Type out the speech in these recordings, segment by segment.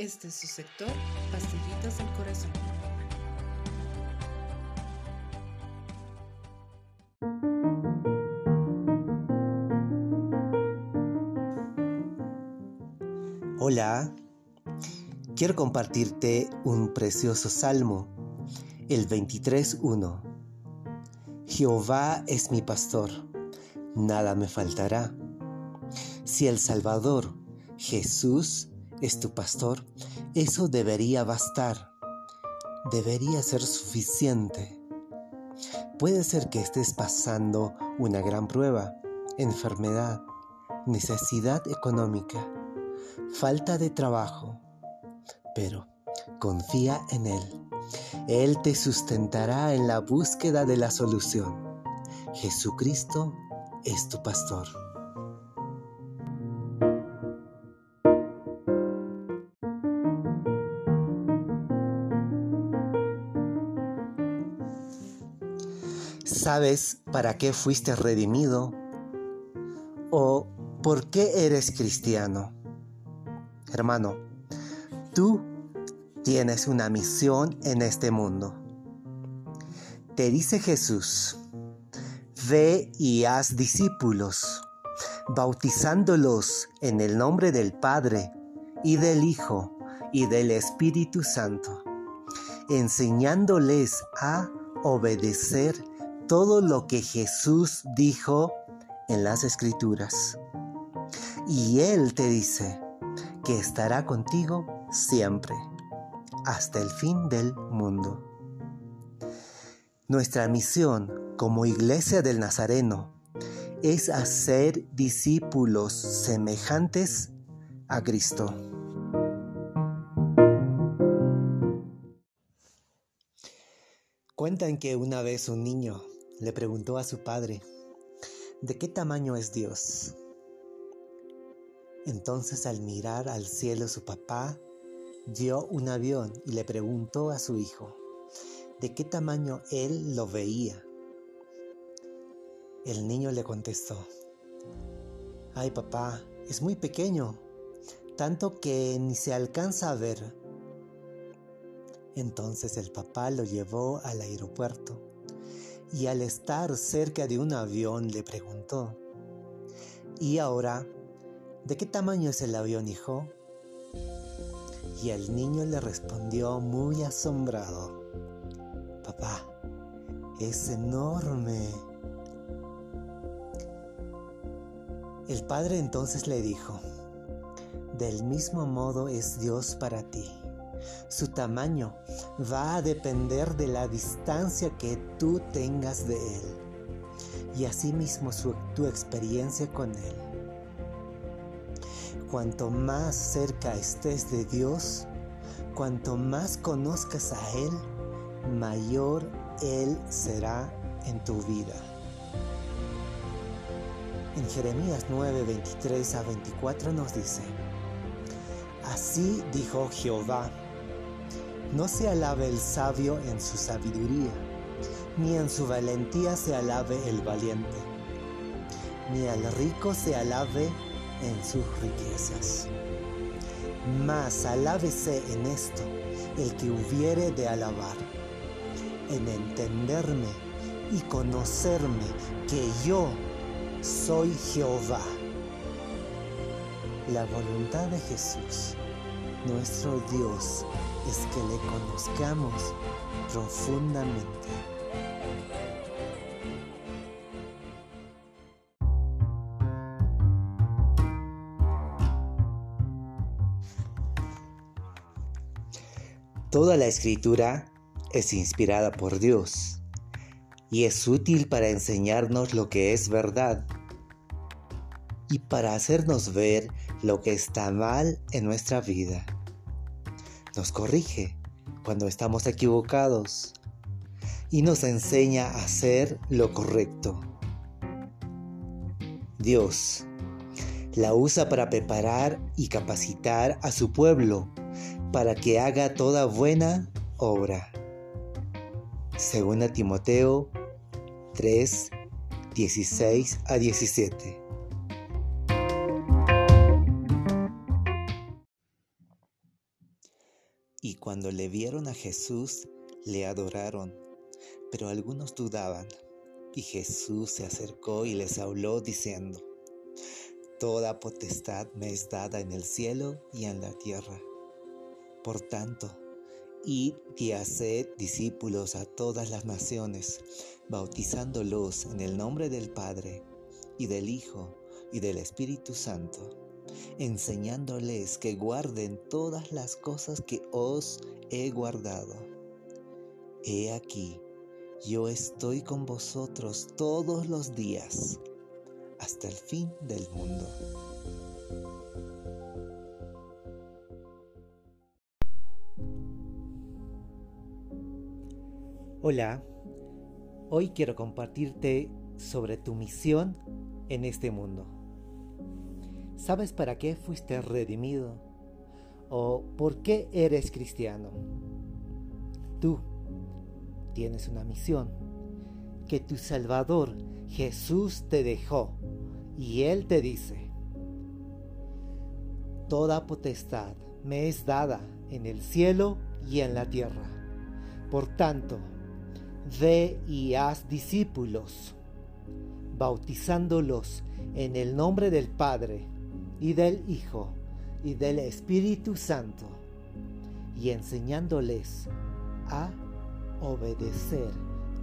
Este es su sector, Pastillitas del Corazón. Hola, quiero compartirte un precioso salmo, el 23.1. Jehová es mi pastor, nada me faltará. Si el Salvador, Jesús, es tu pastor, eso debería bastar, debería ser suficiente. Puede ser que estés pasando una gran prueba, enfermedad, necesidad económica falta de trabajo, pero confía en Él. Él te sustentará en la búsqueda de la solución. Jesucristo es tu pastor. ¿Sabes para qué fuiste redimido? ¿O por qué eres cristiano? Hermano, tú tienes una misión en este mundo. Te dice Jesús, ve y haz discípulos, bautizándolos en el nombre del Padre y del Hijo y del Espíritu Santo, enseñándoles a obedecer todo lo que Jesús dijo en las Escrituras. Y Él te dice, que estará contigo siempre, hasta el fin del mundo. Nuestra misión como Iglesia del Nazareno es hacer discípulos semejantes a Cristo. Cuentan que una vez un niño le preguntó a su padre, ¿de qué tamaño es Dios? Entonces al mirar al cielo su papá dio un avión y le preguntó a su hijo de qué tamaño él lo veía. El niño le contestó, ay papá, es muy pequeño, tanto que ni se alcanza a ver. Entonces el papá lo llevó al aeropuerto y al estar cerca de un avión le preguntó, ¿y ahora ¿De qué tamaño es el avión, hijo? Y el niño le respondió muy asombrado, Papá, es enorme. El padre entonces le dijo, del mismo modo es Dios para ti. Su tamaño va a depender de la distancia que tú tengas de Él y asimismo su, tu experiencia con Él. Cuanto más cerca estés de Dios, cuanto más conozcas a Él, mayor Él será en tu vida. En Jeremías 9, 23 a 24 nos dice, Así dijo Jehová, no se alabe el sabio en su sabiduría, ni en su valentía se alabe el valiente, ni al rico se alabe en sus riquezas. Mas alábese en esto el que hubiere de alabar, en entenderme y conocerme que yo soy Jehová. La voluntad de Jesús, nuestro Dios, es que le conozcamos profundamente. Toda la escritura es inspirada por Dios y es útil para enseñarnos lo que es verdad y para hacernos ver lo que está mal en nuestra vida. Nos corrige cuando estamos equivocados y nos enseña a hacer lo correcto. Dios la usa para preparar y capacitar a su pueblo para que haga toda buena obra. Según Timoteo 3, 16 a 17. Cuando le vieron a Jesús, le adoraron, pero algunos dudaban. Y Jesús se acercó y les habló diciendo, Toda potestad me es dada en el cielo y en la tierra. Por tanto, id y haced discípulos a todas las naciones, bautizándolos en el nombre del Padre y del Hijo y del Espíritu Santo, enseñándoles que guarden todas las cosas que os he guardado. He aquí, yo estoy con vosotros todos los días hasta el fin del mundo. Hola, hoy quiero compartirte sobre tu misión en este mundo. ¿Sabes para qué fuiste redimido? ¿O por qué eres cristiano? Tú tienes una misión que tu Salvador Jesús te dejó y Él te dice, Toda potestad me es dada en el cielo y en la tierra. Por tanto, ve y haz discípulos, bautizándolos en el nombre del Padre y del Hijo y del Espíritu Santo, y enseñándoles a obedecer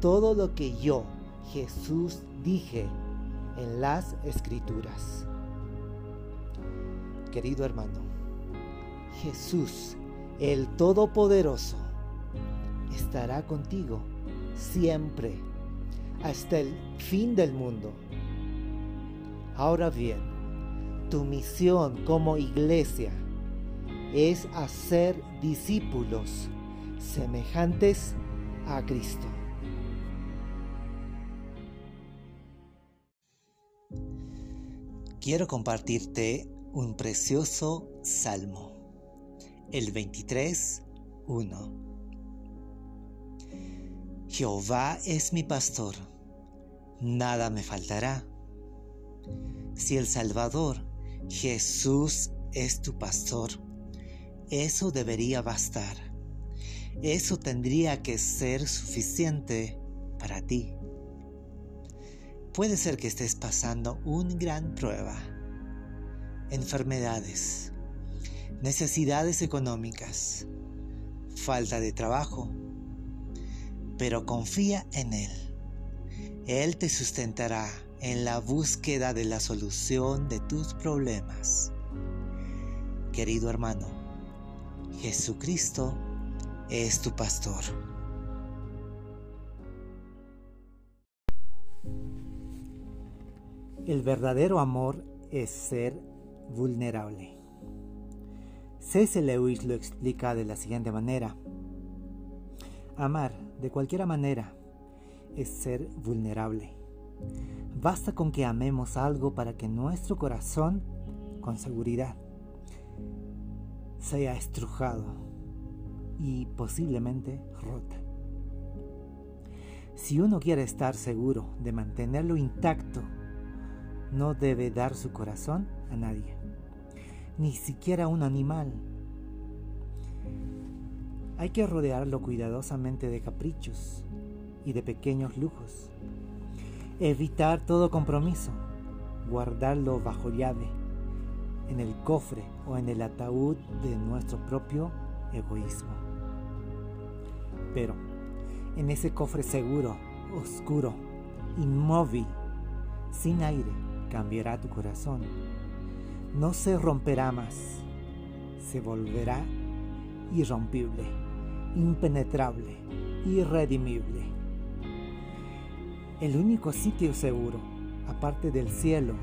todo lo que yo, Jesús, dije en las escrituras. Querido hermano, Jesús, el Todopoderoso, estará contigo siempre hasta el fin del mundo. Ahora bien, tu misión como iglesia es hacer discípulos semejantes a Cristo. Quiero compartirte un precioso salmo, el 23, 1. Jehová es mi pastor, nada me faltará. Si el Salvador, Jesús, es tu pastor, eso debería bastar. Eso tendría que ser suficiente para ti. Puede ser que estés pasando una gran prueba, enfermedades, necesidades económicas, falta de trabajo, pero confía en Él. Él te sustentará en la búsqueda de la solución de tus problemas. Querido hermano, Jesucristo es tu pastor. El verdadero amor es ser vulnerable. C.S. Lewis lo explica de la siguiente manera. Amar de cualquier manera es ser vulnerable. Basta con que amemos algo para que nuestro corazón, con seguridad, sea estrujado y posiblemente rota. Si uno quiere estar seguro de mantenerlo intacto, no debe dar su corazón a nadie, ni siquiera a un animal. Hay que rodearlo cuidadosamente de caprichos y de pequeños lujos. Evitar todo compromiso, guardarlo bajo llave, en el cofre o en el ataúd de nuestro propio egoísmo. Pero en ese cofre seguro, oscuro, inmóvil, sin aire, cambiará tu corazón. No se romperá más, se volverá irrompible, impenetrable, irredimible. El único sitio seguro, aparte del cielo,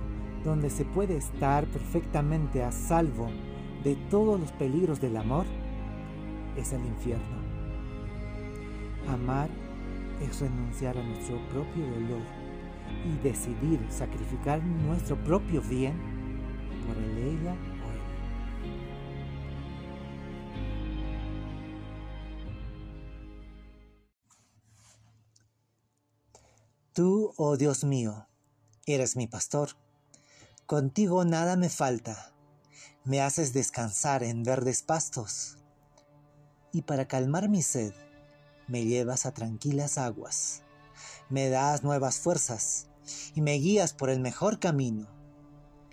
donde se puede estar perfectamente a salvo de todos los peligros del amor, es el infierno. Amar es renunciar a nuestro propio dolor y decidir sacrificar nuestro propio bien por el ella Tú, oh Dios mío, eres mi pastor. Contigo nada me falta. Me haces descansar en verdes pastos y para calmar mi sed, me llevas a tranquilas aguas. Me das nuevas fuerzas y me guías por el mejor camino,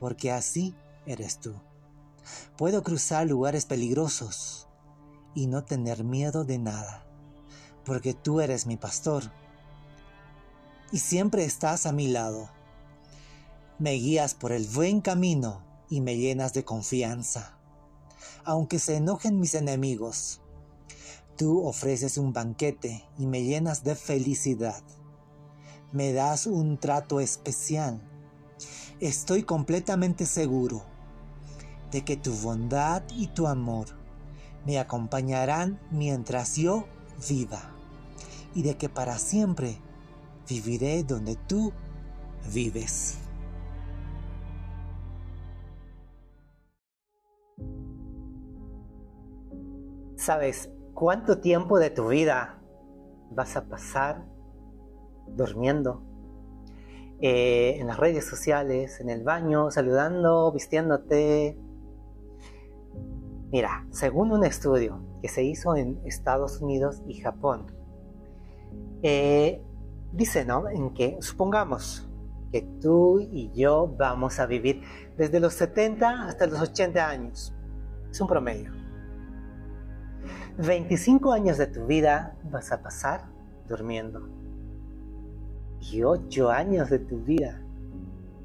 porque así eres tú. Puedo cruzar lugares peligrosos y no tener miedo de nada, porque tú eres mi pastor y siempre estás a mi lado. Me guías por el buen camino y me llenas de confianza. Aunque se enojen mis enemigos, tú ofreces un banquete y me llenas de felicidad. Me das un trato especial. Estoy completamente seguro de que tu bondad y tu amor me acompañarán mientras yo viva y de que para siempre viviré donde tú vives. ¿Sabes cuánto tiempo de tu vida vas a pasar durmiendo? Eh, en las redes sociales, en el baño, saludando, vistiéndote. Mira, según un estudio que se hizo en Estados Unidos y Japón, eh, dice, ¿no? En que supongamos que tú y yo vamos a vivir desde los 70 hasta los 80 años. Es un promedio. 25 años de tu vida vas a pasar durmiendo. Y 8 años de tu vida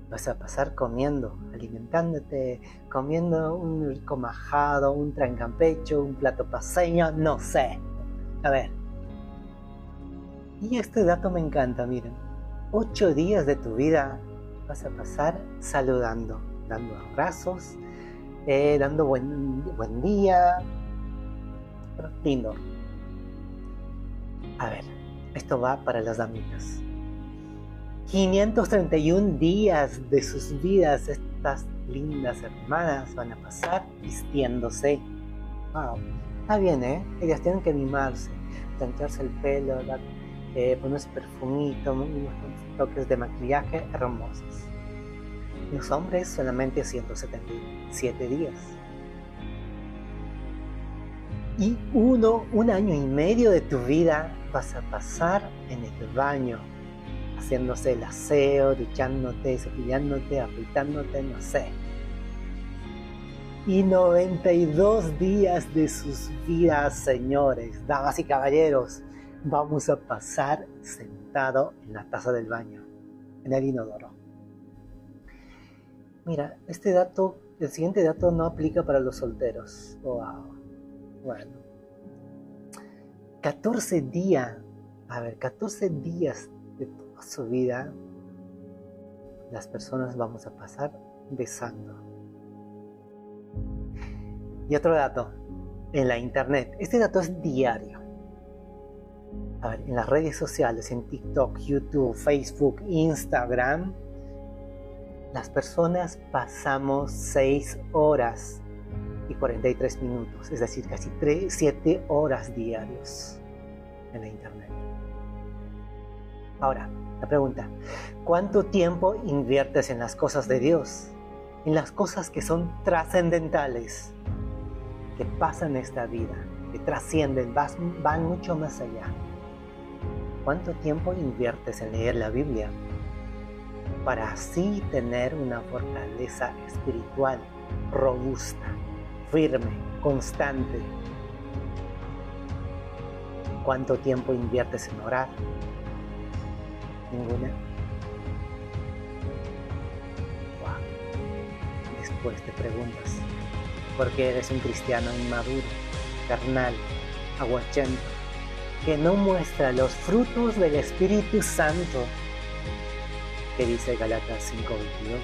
vas a pasar comiendo, alimentándote, comiendo un rico majado, un trancampecho, un plato paseño, no sé. A ver, y este dato me encanta, miren. Ocho días de tu vida vas a pasar saludando, dando abrazos, eh, dando buen, buen día. Lindo. A ver, esto va para las damitas. 531 días de sus vidas estas lindas hermanas van a pasar vistiéndose. Wow, está bien, ¿eh? Ellas tienen que mimarse, plancharse el pelo, dar eh, pones perfumito, unos toques de maquillaje hermosos. Los hombres solamente 177 días. Y uno, un año y medio de tu vida vas a pasar en el baño, haciéndose el aseo, duchándote, cepillándote, afeitándote, no sé. Y 92 días de sus vidas, señores, damas y caballeros, vamos a pasar sentado en la taza del baño, en el inodoro. Mira, este dato, el siguiente dato no aplica para los solteros. Wow. Bueno. 14 días, a ver, 14 días de toda su vida, las personas vamos a pasar besando. Y otro dato, en la internet, este dato es diario en las redes sociales, en TikTok, YouTube, Facebook, Instagram, las personas pasamos 6 horas y 43 minutos, es decir, casi 3, 7 horas diarios en la Internet. Ahora, la pregunta, ¿cuánto tiempo inviertes en las cosas de Dios? En las cosas que son trascendentales, que pasan esta vida, que trascienden, van mucho más allá. ¿Cuánto tiempo inviertes en leer la Biblia? Para así tener una fortaleza espiritual robusta, firme, constante. ¿Cuánto tiempo inviertes en orar? Ninguna. Después te preguntas, ¿por qué eres un cristiano inmaduro, carnal, aguachento? que no muestra los frutos del Espíritu Santo, que dice Galatas 5:22.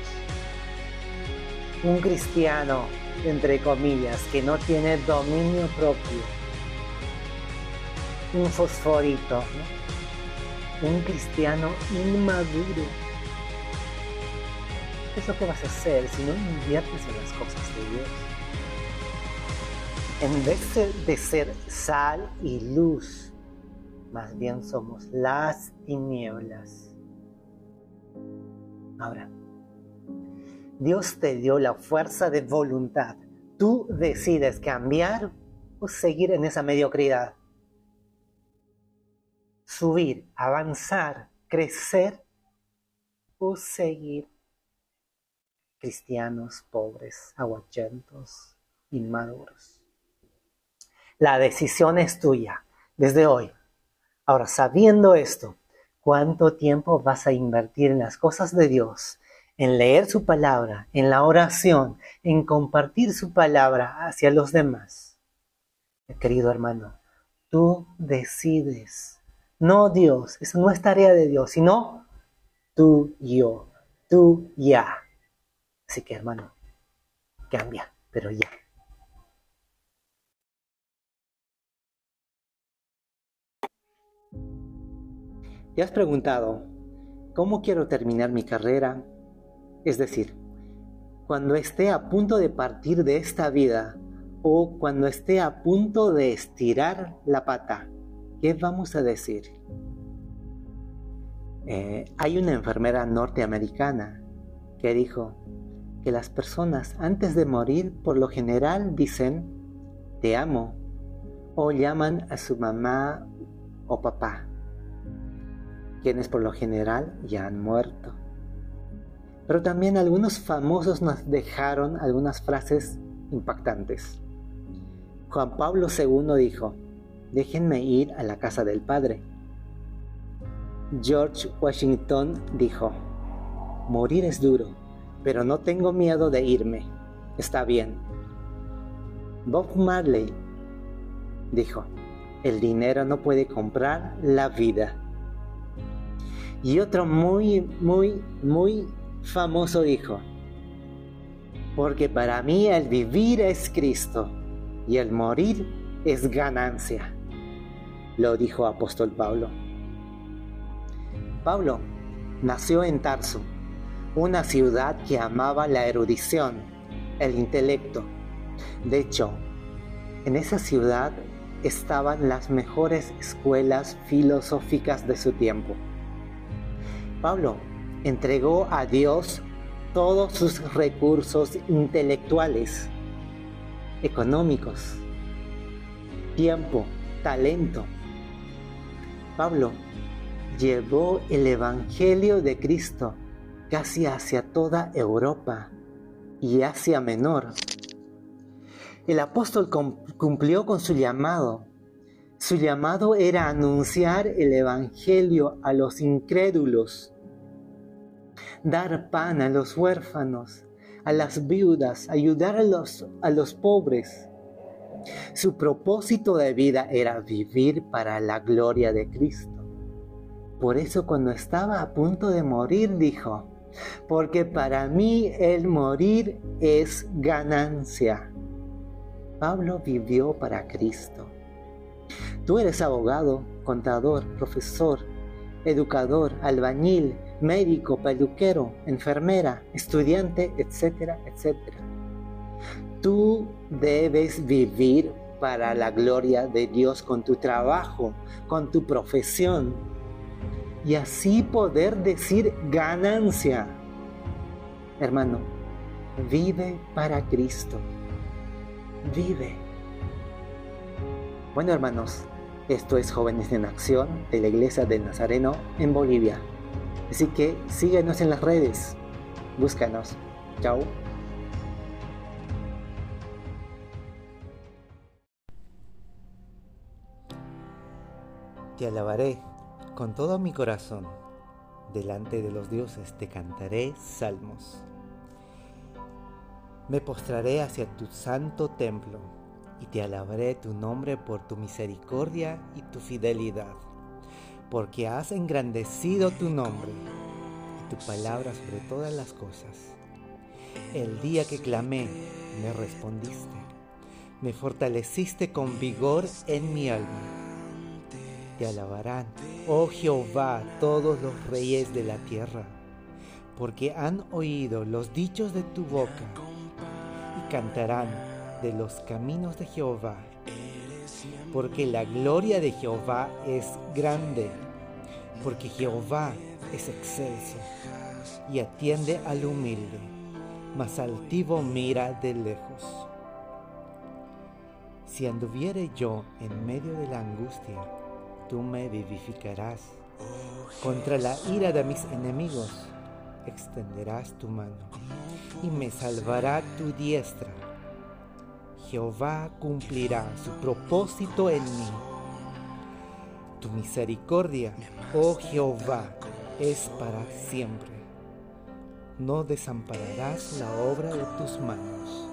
Un cristiano, entre comillas, que no tiene dominio propio, un fosforito, un cristiano inmaduro. ¿Qué es lo que vas a hacer si no inviertes en las cosas de Dios? En vez de ser sal y luz, más bien somos las tinieblas. Ahora, Dios te dio la fuerza de voluntad. Tú decides cambiar o seguir en esa mediocridad. Subir, avanzar, crecer o seguir cristianos pobres, aguachentos, inmaduros. La decisión es tuya desde hoy. Ahora, sabiendo esto, ¿cuánto tiempo vas a invertir en las cosas de Dios? En leer su palabra, en la oración, en compartir su palabra hacia los demás. Querido hermano, tú decides, no Dios, eso no es tarea de Dios, sino tú, yo, tú, ya. Así que hermano, cambia, pero ya. ¿Te has preguntado cómo quiero terminar mi carrera? Es decir, cuando esté a punto de partir de esta vida o cuando esté a punto de estirar la pata, ¿qué vamos a decir? Eh, hay una enfermera norteamericana que dijo que las personas antes de morir por lo general dicen te amo o llaman a su mamá o papá quienes por lo general ya han muerto. Pero también algunos famosos nos dejaron algunas frases impactantes. Juan Pablo II dijo, déjenme ir a la casa del Padre. George Washington dijo, morir es duro, pero no tengo miedo de irme. Está bien. Bob Marley dijo, el dinero no puede comprar la vida. Y otro muy, muy, muy famoso dijo, porque para mí el vivir es Cristo y el morir es ganancia. Lo dijo apóstol Pablo. Pablo nació en Tarso, una ciudad que amaba la erudición, el intelecto. De hecho, en esa ciudad estaban las mejores escuelas filosóficas de su tiempo. Pablo entregó a Dios todos sus recursos intelectuales, económicos, tiempo, talento. Pablo llevó el Evangelio de Cristo casi hacia toda Europa y Asia Menor. El apóstol cumplió con su llamado. Su llamado era anunciar el Evangelio a los incrédulos dar pan a los huérfanos, a las viudas, ayudar a los, a los pobres. Su propósito de vida era vivir para la gloria de Cristo. Por eso cuando estaba a punto de morir dijo, porque para mí el morir es ganancia. Pablo vivió para Cristo. Tú eres abogado, contador, profesor, educador, albañil, médico, peluquero, enfermera, estudiante, etcétera, etcétera. Tú debes vivir para la gloria de Dios con tu trabajo, con tu profesión, y así poder decir ganancia. Hermano, vive para Cristo. Vive. Bueno, hermanos, esto es Jóvenes en Acción de la Iglesia del Nazareno en Bolivia. Así que síguenos en las redes. Búscanos. Chao. Te alabaré con todo mi corazón. Delante de los dioses te cantaré salmos. Me postraré hacia tu santo templo y te alabaré tu nombre por tu misericordia y tu fidelidad porque has engrandecido tu nombre y tu palabra sobre todas las cosas. El día que clamé, me respondiste, me fortaleciste con vigor en mi alma. Te alabarán, oh Jehová, todos los reyes de la tierra, porque han oído los dichos de tu boca y cantarán de los caminos de Jehová porque la gloria de Jehová es grande, porque Jehová es excelso y atiende al humilde, mas altivo mira de lejos. Si anduviere yo en medio de la angustia, tú me vivificarás. Contra la ira de mis enemigos, extenderás tu mano y me salvará tu diestra. Jehová cumplirá su propósito en mí. Tu misericordia, oh Jehová, es para siempre. No desampararás la obra de tus manos.